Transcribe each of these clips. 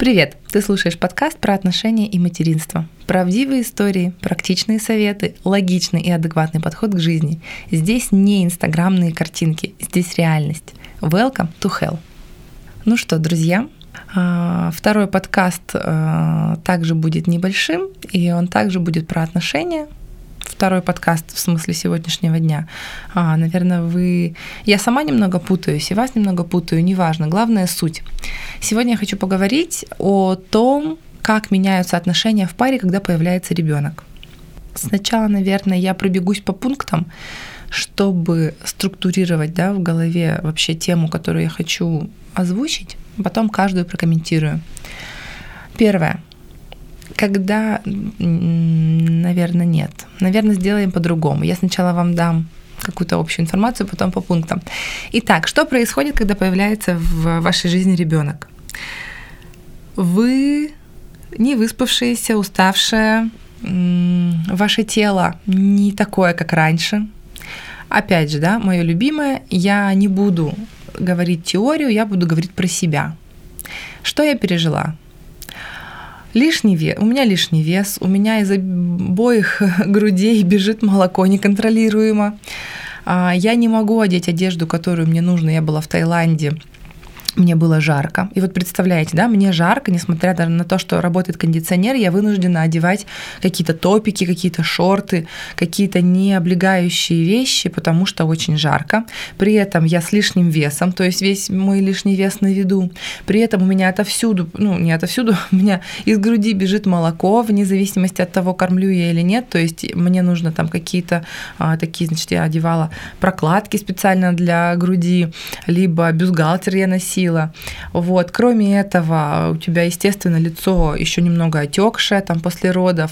Привет! Ты слушаешь подкаст про отношения и материнство. Правдивые истории, практичные советы, логичный и адекватный подход к жизни. Здесь не инстаграмные картинки, здесь реальность. Welcome to hell. Ну что, друзья, а, Второй подкаст а, также будет небольшим, и он также будет про отношения, второй подкаст в смысле сегодняшнего дня. А, наверное, вы... Я сама немного путаюсь, и вас немного путаю, неважно. Главное — суть. Сегодня я хочу поговорить о том, как меняются отношения в паре, когда появляется ребенок. Сначала, наверное, я пробегусь по пунктам, чтобы структурировать да, в голове вообще тему, которую я хочу озвучить, потом каждую прокомментирую. Первое когда, наверное, нет. Наверное, сделаем по-другому. Я сначала вам дам какую-то общую информацию, потом по пунктам. Итак, что происходит, когда появляется в вашей жизни ребенок? Вы не выспавшиеся, уставшие, ваше тело не такое, как раньше. Опять же, да, мое любимое, я не буду говорить теорию, я буду говорить про себя. Что я пережила? Лишний вес, у меня лишний вес, у меня из обоих грудей бежит молоко неконтролируемо. А, я не могу одеть одежду, которую мне нужно. Я была в Таиланде мне было жарко. И вот представляете, да, мне жарко, несмотря даже на то, что работает кондиционер, я вынуждена одевать какие-то топики, какие-то шорты, какие-то не облегающие вещи, потому что очень жарко. При этом я с лишним весом, то есть весь мой лишний вес на виду. При этом у меня отовсюду, ну не отовсюду, у меня из груди бежит молоко, вне зависимости от того, кормлю я или нет. То есть мне нужно там какие-то а, такие, значит, я одевала прокладки специально для груди, либо бюстгальтер я носила, сила. Вот. Кроме этого, у тебя, естественно, лицо еще немного отекшее там после родов.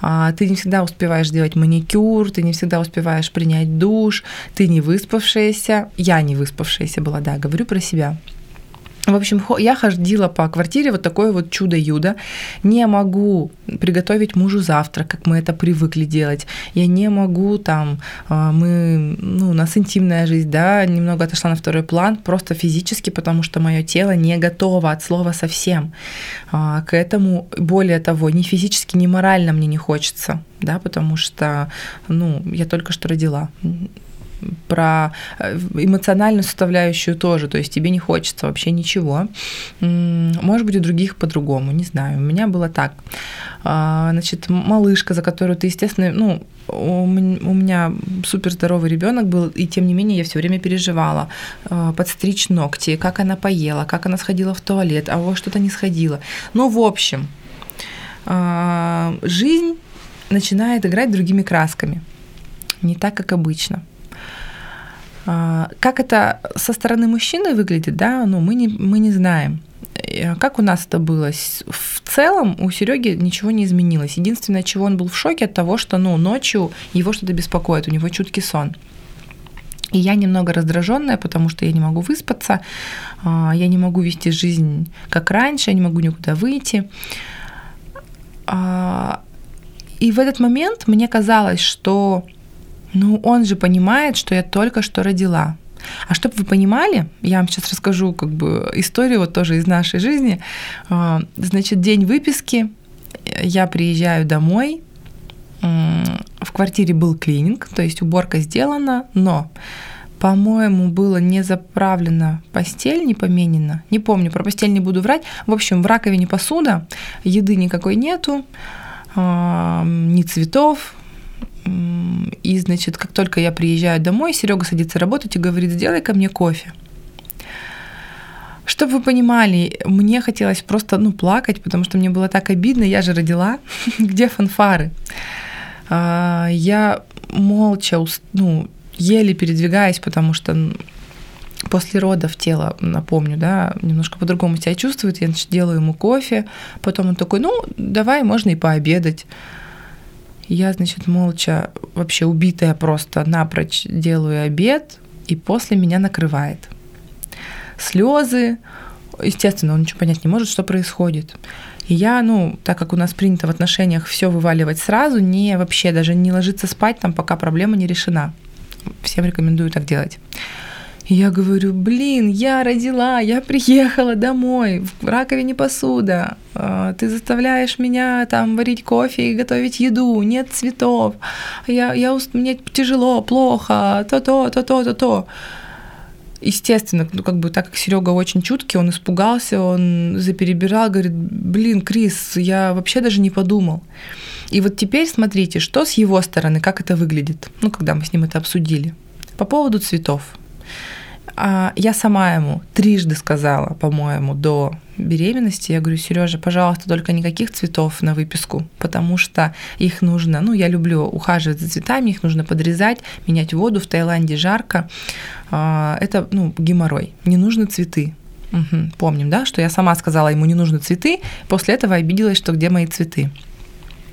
А, ты не всегда успеваешь делать маникюр, ты не всегда успеваешь принять душ, ты не выспавшаяся. Я не выспавшаяся была, да, говорю про себя. В общем, я ходила по квартире вот такое вот чудо-юдо. Не могу приготовить мужу завтрак, как мы это привыкли делать. Я не могу там, а, мы, ну, у нас интимная жизнь, да, немного отошла на второй план, просто физически, потому что мое тело не готово от слова совсем а, к этому. Более того, ни физически, ни морально мне не хочется, да, потому что, ну, я только что родила про э, эмоциональную составляющую тоже, то есть тебе не хочется вообще ничего. Может быть, у других по-другому, не знаю. У меня было так. А, значит, малышка, за которую ты, естественно, ну, у меня супер здоровый ребенок был, и тем не менее я все время переживала. А, подстричь ногти, как она поела, как она сходила в туалет, а вот что-то не сходила. Ну, в общем, а, жизнь начинает играть другими красками. Не так, как обычно. А, как это со стороны мужчины выглядит, да, ну, мы не, мы не знаем. Э, как у нас это было? В целом у Сереги ничего не изменилось. Единственное, чего он был в шоке от того, что ну, ночью его что-то беспокоит, у него чуткий сон. И я немного раздраженная, потому что я не могу выспаться, а, я не могу вести жизнь как раньше, я не могу никуда выйти. А, и в этот момент мне казалось, что ну, он же понимает, что я только что родила. А чтобы вы понимали, я вам сейчас расскажу как бы историю вот тоже из нашей жизни. А, значит, день выписки, я приезжаю домой, в квартире был клининг, то есть уборка сделана, но по-моему, было не заправлена постель, не поменена. Не помню, про постель не буду врать. В общем, в раковине посуда, еды никакой нету, ни цветов, и, значит, как только я приезжаю домой, Серега садится работать и говорит, сделай ко мне кофе. Чтобы вы понимали, мне хотелось просто ну, плакать, потому что мне было так обидно, я же родила, где фанфары. А, я молча, ну, еле передвигаюсь, потому что после родов тело, напомню, да, немножко по-другому себя чувствует. Я значит, делаю ему кофе, потом он такой, ну, давай, можно и пообедать. Я, значит, молча, вообще убитая просто напрочь делаю обед, и после меня накрывает. Слезы, естественно, он ничего понять не может, что происходит. И я, ну, так как у нас принято в отношениях все вываливать сразу, не вообще даже не ложиться спать там, пока проблема не решена. Всем рекомендую так делать. И я говорю, блин, я родила, я приехала домой, в раковине посуда, а, ты заставляешь меня там варить кофе и готовить еду, нет цветов, я, я, мне тяжело, плохо, то-то, то-то, то-то. Естественно, ну как бы так как Серега очень чуткий, он испугался, он заперебирал, говорит, блин, Крис, я вообще даже не подумал. И вот теперь смотрите, что с его стороны, как это выглядит, ну когда мы с ним это обсудили. По поводу цветов. А я сама ему трижды сказала, по-моему, до беременности, я говорю, Сережа, пожалуйста, только никаких цветов на выписку, потому что их нужно, ну, я люблю ухаживать за цветами, их нужно подрезать, менять воду, в Таиланде жарко, а, это, ну, геморрой, не нужны цветы, Угу. Помним, да, что я сама сказала ему не нужны цветы, после этого обиделась, что где мои цветы.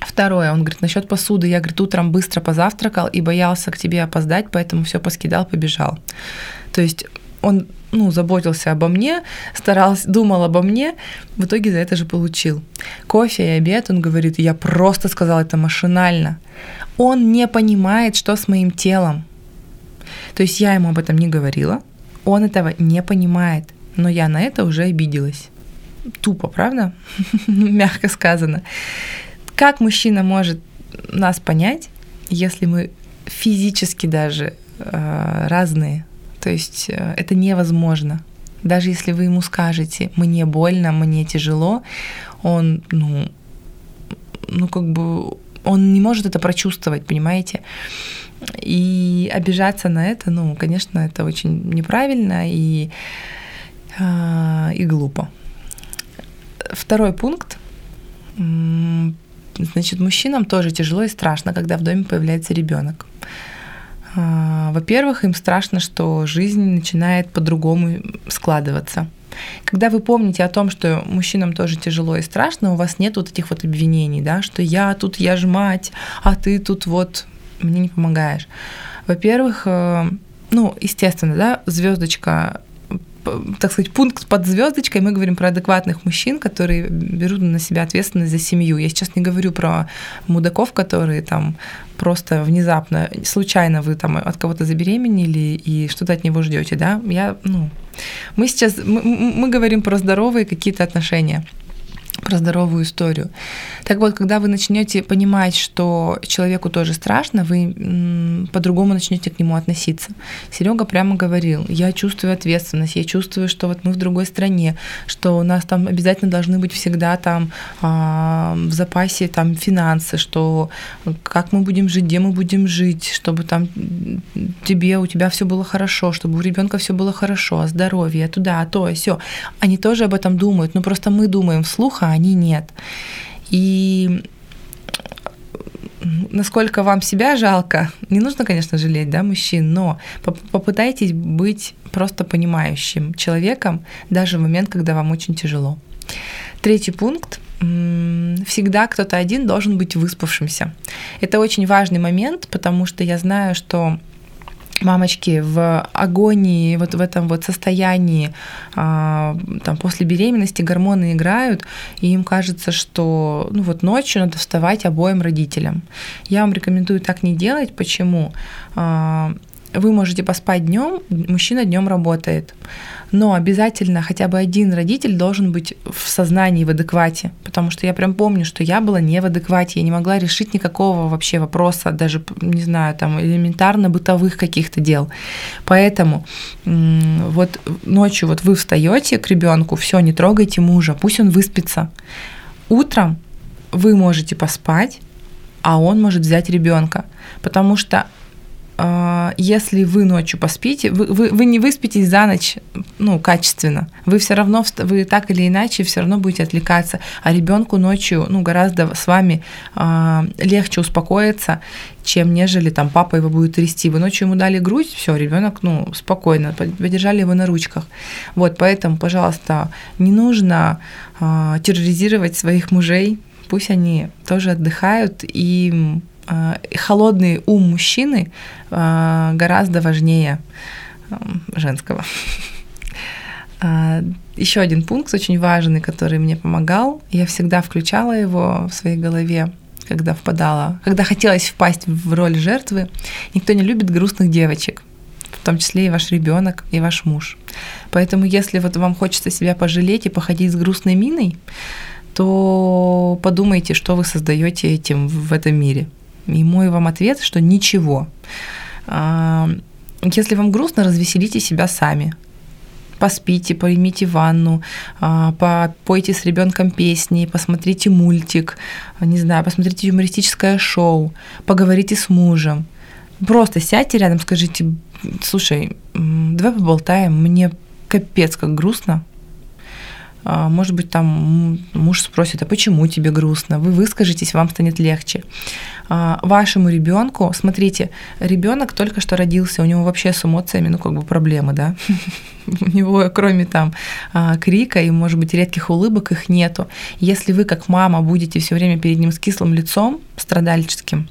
Второе, он говорит, насчет посуды. Я, говорит, утром быстро позавтракал и боялся к тебе опоздать, поэтому все поскидал, побежал. То есть он ну, заботился обо мне, старался, думал обо мне, в итоге за это же получил. Кофе и обед, он говорит, я просто сказал это машинально. Он не понимает, что с моим телом. То есть я ему об этом не говорила, он этого не понимает, но я на это уже обиделась. Тупо, правда? Мягко сказано. Как мужчина может нас понять, если мы физически даже э, разные? То есть э, это невозможно. Даже если вы ему скажете, мне больно, мне тяжело, он, ну, ну как бы, он не может это прочувствовать, понимаете? И обижаться на это, ну, конечно, это очень неправильно и, э, и глупо. Второй пункт Значит, мужчинам тоже тяжело и страшно, когда в доме появляется ребенок. А, во-первых, им страшно, что жизнь начинает по-другому складываться. Когда вы помните о том, что мужчинам тоже тяжело и страшно, у вас нет вот этих вот обвинений, да, что я тут, я ж мать, а ты тут вот мне не помогаешь. Во-первых, э, ну, естественно, да, звездочка так сказать, пункт под звездочкой, мы говорим про адекватных мужчин, которые берут на себя ответственность за семью. Я сейчас не говорю про мудаков, которые там просто внезапно, случайно вы там от кого-то забеременели и что-то от него ждете, да? Я, ну, мы сейчас, мы, мы говорим про здоровые какие-то отношения про здоровую историю. Так вот, когда вы начнете понимать, что человеку тоже страшно, вы по-другому начнете к нему относиться. Серега прямо говорил, я чувствую ответственность, я чувствую, что вот мы в другой стране, что у нас там обязательно должны быть всегда там а, в запасе там финансы, что как мы будем жить, где мы будем жить, чтобы там тебе, у тебя все было хорошо, чтобы у ребенка все было хорошо, здоровье, туда, то, все. Они тоже об этом думают, но просто мы думаем вслух, а они нет. И насколько вам себя жалко, не нужно, конечно, жалеть, да, мужчин, но попытайтесь быть просто понимающим человеком даже в момент, когда вам очень тяжело. Третий пункт. Всегда кто-то один должен быть выспавшимся. Это очень важный момент, потому что я знаю, что мамочки в агонии, вот в этом вот состоянии а, там, после беременности гормоны играют, и им кажется, что ну вот ночью надо вставать обоим родителям. Я вам рекомендую так не делать. Почему? Вы можете поспать днем, мужчина днем работает но обязательно хотя бы один родитель должен быть в сознании, в адеквате, потому что я прям помню, что я была не в адеквате, я не могла решить никакого вообще вопроса, даже, не знаю, там элементарно бытовых каких-то дел. Поэтому вот ночью вот вы встаете к ребенку, все, не трогайте мужа, пусть он выспится. Утром вы можете поспать, а он может взять ребенка, потому что если вы ночью поспите, вы, вы, вы не выспитесь за ночь, ну, качественно. Вы все равно, вы так или иначе все равно будете отвлекаться, а ребенку ночью, ну, гораздо с вами э, легче успокоиться, чем нежели там папа его будет трясти. Вы ночью ему дали грудь, все, ребенок, ну, спокойно, подержали его на ручках. Вот, поэтому, пожалуйста, не нужно э, терроризировать своих мужей, пусть они тоже отдыхают и а, холодный ум мужчины а, гораздо важнее женского. А, Еще один пункт очень важный, который мне помогал. Я всегда включала его в своей голове, когда впадала, когда хотелось впасть в роль жертвы. Никто не любит грустных девочек. в том числе и ваш ребенок, и ваш муж. Поэтому, если вот вам хочется себя пожалеть и походить с грустной миной, то подумайте, что вы создаете этим в этом мире. И мой вам ответ, что ничего. А, если вам грустно, развеселите себя сами. Поспите, примите ванну, а, попойте с ребенком песни, посмотрите мультик, не знаю, посмотрите юмористическое шоу, поговорите с мужем. Просто сядьте рядом, скажите, слушай, давай поболтаем, мне капец как грустно, может быть, там муж спросит, а почему тебе грустно? Вы выскажетесь, вам станет легче. А, вашему ребенку, смотрите, ребенок только что родился, у него вообще с эмоциями, ну, как бы проблемы, да? У него, кроме там а, крика и, может быть, редких улыбок, их нету. Если вы, как мама, будете все время перед ним с кислым лицом, страдальческим,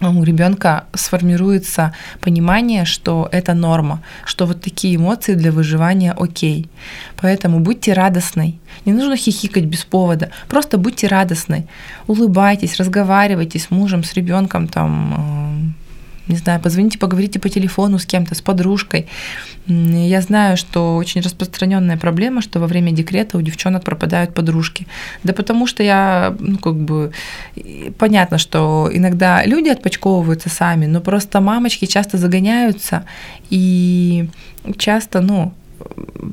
у ребенка сформируется понимание, что это норма, что вот такие эмоции для выживания окей. Поэтому будьте радостной. Не нужно хихикать без повода. Просто будьте радостной. Улыбайтесь, разговаривайте с мужем, с ребенком, там, э, не знаю, позвоните, поговорите по телефону с кем-то, с подружкой. Я знаю, что очень распространенная проблема, что во время декрета у девчонок пропадают подружки. Да потому что я, ну, как бы, понятно, что иногда люди отпочковываются сами, но просто мамочки часто загоняются, и часто, ну,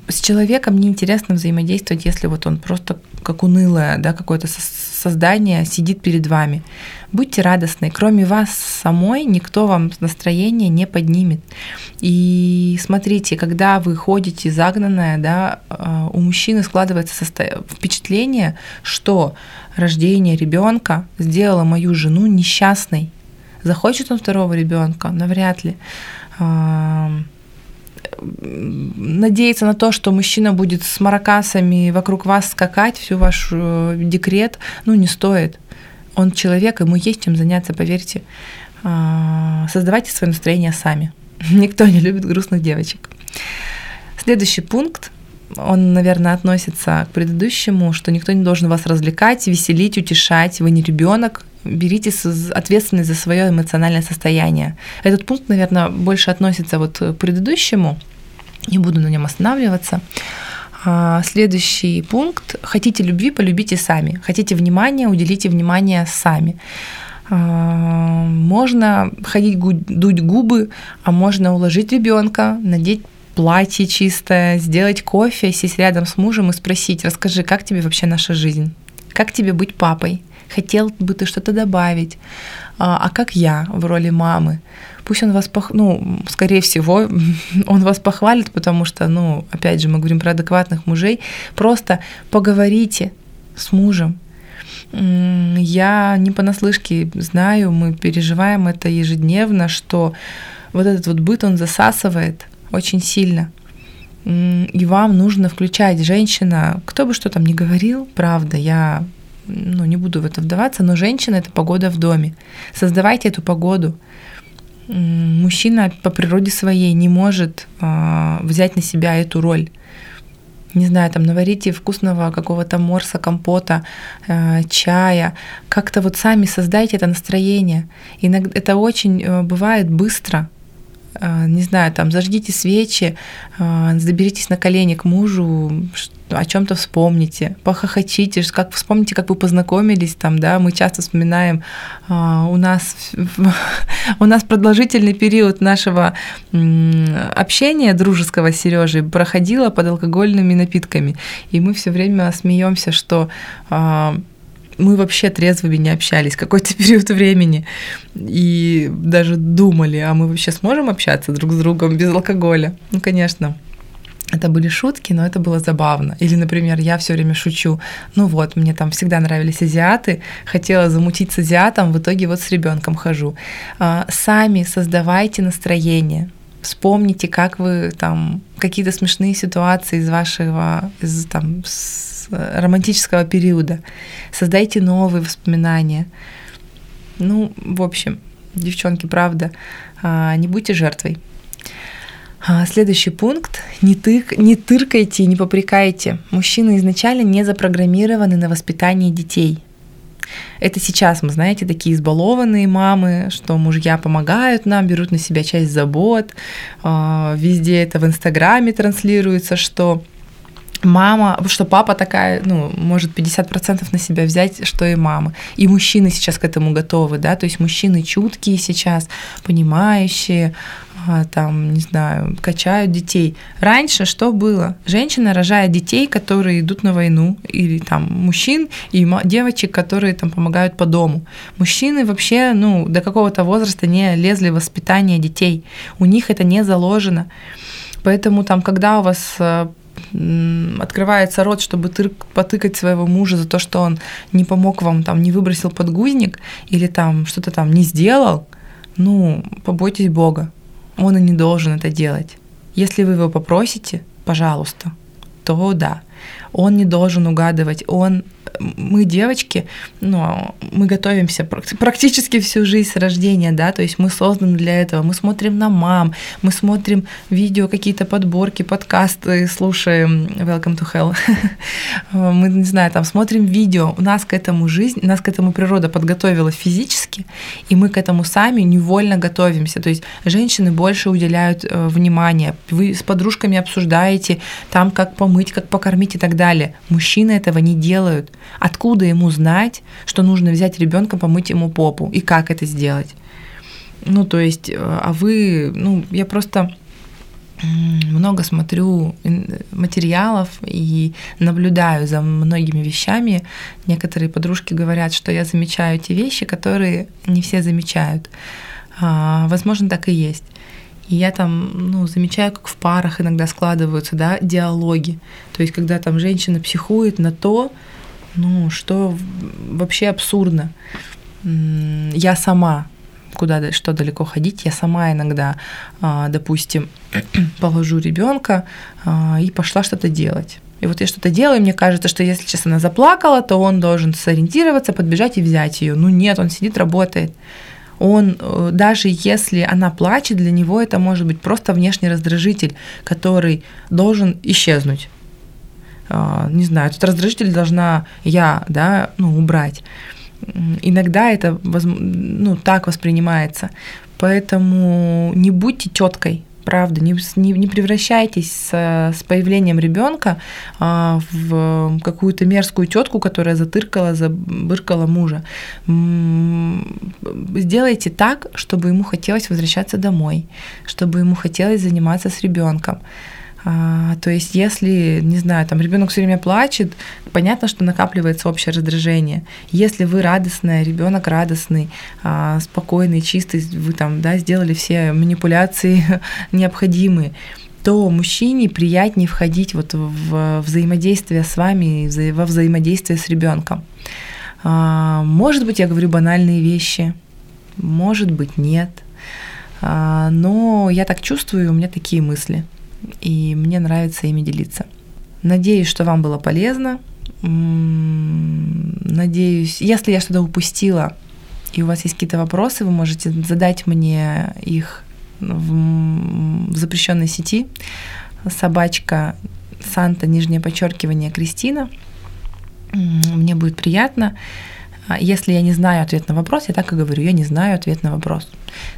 с человеком неинтересно взаимодействовать, если вот он просто как унылое, да, какое-то создание сидит перед вами. Будьте радостны. Кроме вас самой никто вам настроение не поднимет. И смотрите, когда вы ходите загнанная, да, а, у мужчины складывается впечатление, что рождение ребенка сделало мою жену несчастной. Захочет он второго ребенка? Навряд ли надеяться на то, что мужчина будет с маракасами вокруг вас скакать всю ваш э, декрет, ну, не стоит. Он человек, ему есть чем заняться, поверьте. А, создавайте свое настроение сами. Никто не любит грустных девочек. Следующий пункт, он, наверное, относится к предыдущему, что никто не должен вас развлекать, веселить, утешать. Вы не ребенок, берите ответственность за свое эмоциональное состояние. Этот пункт, наверное, больше относится вот к предыдущему, не буду на нем останавливаться. А, следующий пункт. Хотите любви, полюбите сами. Хотите внимания, уделите внимание сами. А, можно ходить дуть губы, а можно уложить ребенка, надеть платье чистое, сделать кофе, сесть рядом с мужем и спросить, расскажи, как тебе вообще наша жизнь? Как тебе быть папой? Хотел бы ты что-то добавить, а, а как я в роли мамы? Пусть он вас, пох... ну, скорее всего, он вас похвалит, потому что, ну, опять же, мы говорим про адекватных мужей. Просто поговорите с мужем. Я не понаслышке знаю, мы переживаем это ежедневно, что вот этот вот быт, он засасывает очень сильно. И вам нужно включать женщина, кто бы что там ни говорил, правда, я ну, не буду в это вдаваться, но женщина — это погода в доме. Создавайте эту погоду. Мужчина по природе своей не может э, взять на себя эту роль. Не знаю, там наварите вкусного какого-то морса, компота, э, чая. Как-то вот сами создайте это настроение. Иногда это очень э, бывает быстро. Э, не знаю, там зажгите свечи, э, заберитесь на колени к мужу, о чем-то вспомните, похохочите, как вспомните, как вы познакомились там, да, мы часто вспоминаем, а, у нас у нас продолжительный период нашего общения дружеского с Сережей проходило под алкогольными напитками, и мы все время смеемся, что а, мы вообще трезвыми не общались какой-то период времени и даже думали, а мы вообще сможем общаться друг с другом без алкоголя? Ну, конечно. Это были шутки, но это было забавно. Или, например, я все время шучу, ну вот, мне там всегда нравились азиаты, хотела замутить с азиатом, в итоге вот с ребенком хожу. А, сами создавайте настроение, вспомните, как вы там какие-то смешные ситуации из вашего из, там, с романтического периода, создайте новые воспоминания. Ну, в общем, девчонки, правда, а, не будьте жертвой. А, следующий пункт. Не, тык, не тыркайте, не попрекайте. Мужчины изначально не запрограммированы на воспитание детей. Это сейчас мы, знаете, такие избалованные мамы, что мужья помогают нам, берут на себя часть забот. А, везде это в Инстаграме транслируется, что мама, что папа такая, ну, может 50% на себя взять, что и мама. И мужчины сейчас к этому готовы, да, то есть мужчины чуткие сейчас, понимающие, а, там, не знаю, качают детей. Раньше что было? Женщина рожает детей, которые идут на войну, или там мужчин и девочек, которые там помогают по дому. Мужчины вообще, ну, до какого-то возраста не лезли в воспитание детей. У них это не заложено. Поэтому там, когда у вас э, открывается рот, чтобы ты, потыкать своего мужа за то, что он не помог вам, там, не выбросил подгузник или там что-то там не сделал, ну, побойтесь Бога. Он и не должен это делать. Если вы его попросите, пожалуйста, то да. Он не должен угадывать, он мы девочки, ну, мы готовимся практически всю жизнь с рождения, да, то есть мы созданы для этого, мы смотрим на мам, мы смотрим видео, какие-то подборки, подкасты, слушаем Welcome to Hell, мы, не знаю, там смотрим видео, у нас к этому жизнь, нас к этому природа подготовила физически, и мы к этому сами невольно готовимся, то есть женщины больше уделяют э, внимания, вы с подружками обсуждаете там, как помыть, как покормить и так далее, мужчины этого не делают, Откуда ему знать, что нужно взять ребенка, помыть ему попу и как это сделать? Ну, то есть, э, а вы, ну, я просто много смотрю материалов и наблюдаю за многими вещами. Некоторые подружки говорят, что я замечаю те вещи, которые не все замечают. А, возможно, так и есть. И я там, ну, замечаю, как в парах иногда складываются, да, диалоги. То есть, когда там женщина психует на то, ну, что вообще абсурдно. Я сама куда что далеко ходить, я сама иногда, а, допустим, положу ребенка а, и пошла что-то делать. И вот я что-то делаю, и мне кажется, что если сейчас она заплакала, то он должен сориентироваться, подбежать и взять ее. Ну нет, он сидит, работает. Он, э, даже если она плачет, для него это может быть просто внешний раздражитель, который должен исчезнуть. А, не знаю, этот раздражитель должна я, да, ну, убрать. Иногда это ну, так воспринимается. Поэтому не будьте теткой, правда, не, не, не превращайтесь с, с появлением ребенка а, в какую-то мерзкую тетку, которая затыркала, забыркала мужа. Сделайте так, чтобы ему хотелось возвращаться домой, чтобы ему хотелось заниматься с ребенком. А, то есть, если, не знаю, там ребенок все время плачет, понятно, что накапливается общее раздражение. Если вы радостная, ребенок радостный, а, спокойный, чистый, вы там, да, сделали все манипуляции необходимые, то мужчине приятнее входить вот в взаимодействие с вами, во взаимодействие с ребенком. А, может быть, я говорю банальные вещи, может быть, нет. Но я так чувствую, у меня такие мысли и мне нравится ими делиться. Надеюсь, что вам было полезно. Надеюсь, если я что-то упустила, и у вас есть какие-то вопросы, вы можете задать мне их в, запрещенной сети. Собачка Санта, нижнее подчеркивание, Кристина. Мне будет приятно. А если я не знаю ответ на вопрос, я так и говорю, я не знаю ответ на вопрос.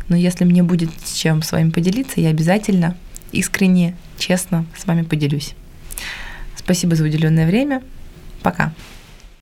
Но если мне будет с чем с вами поделиться, я обязательно искренне, честно с вами поделюсь. Спасибо за уделенное время. Пока.